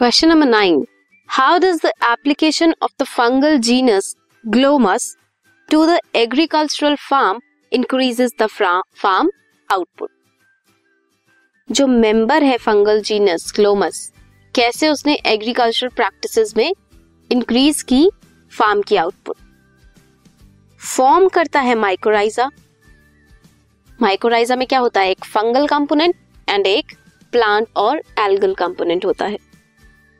Question number 9. How does the application of the fungal genus Glomus to the agricultural farm increases the farm output? जो member है fungal genus Glomus कैसे उसने agricultural practices में increase की farm की output form करता है mycorrhiza mycorrhiza में क्या होता है एक फंगल कंपोनेंट एंड एक प्लांट और एल्गल कंपोनेंट होता है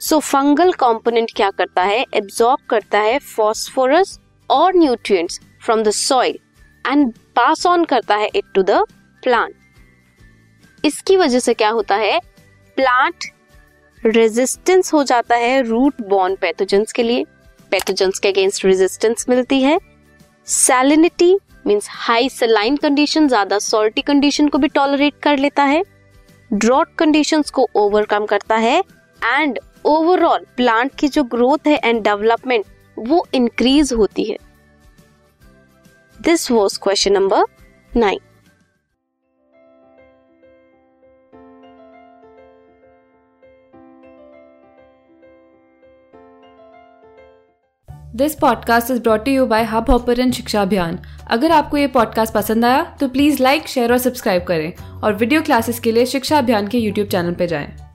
सो फंगल कंपोनेंट क्या करता है? एब्जॉर्ब करता है फॉस्फोरस और nutrients from the soil and pass on करता है इट टू द प्लांट इसकी वजह से क्या होता है? प्लांट रेजिस्टेंस हो जाता है रूट बॉर्न पैथोजेंस के लिए। पैथोजेंस के अगेंस्ट रेजिस्टेंस मिलती है। Salinity means high saline condition ज़्यादा सॉल्टी कंडीशन को भी टॉलरेट कर लेता है। ड्रॉट कंडीशंस को ओवरकम करता है। एंड ओवरऑल प्लांट की जो ग्रोथ है एंड डेवलपमेंट वो इंक्रीज होती है। This was question number nine this podcast is brought you by Hubhopper Shiksha Abhiyan अगर आपको ये पॉडकास्ट पसंद आया तो प्लीज़ लाइक शेयर और सब्सक्राइब करें। और वीडियो क्लासेस के लिए शिक्षा अभियान के यूट्यूब चैनल पर जाएँ।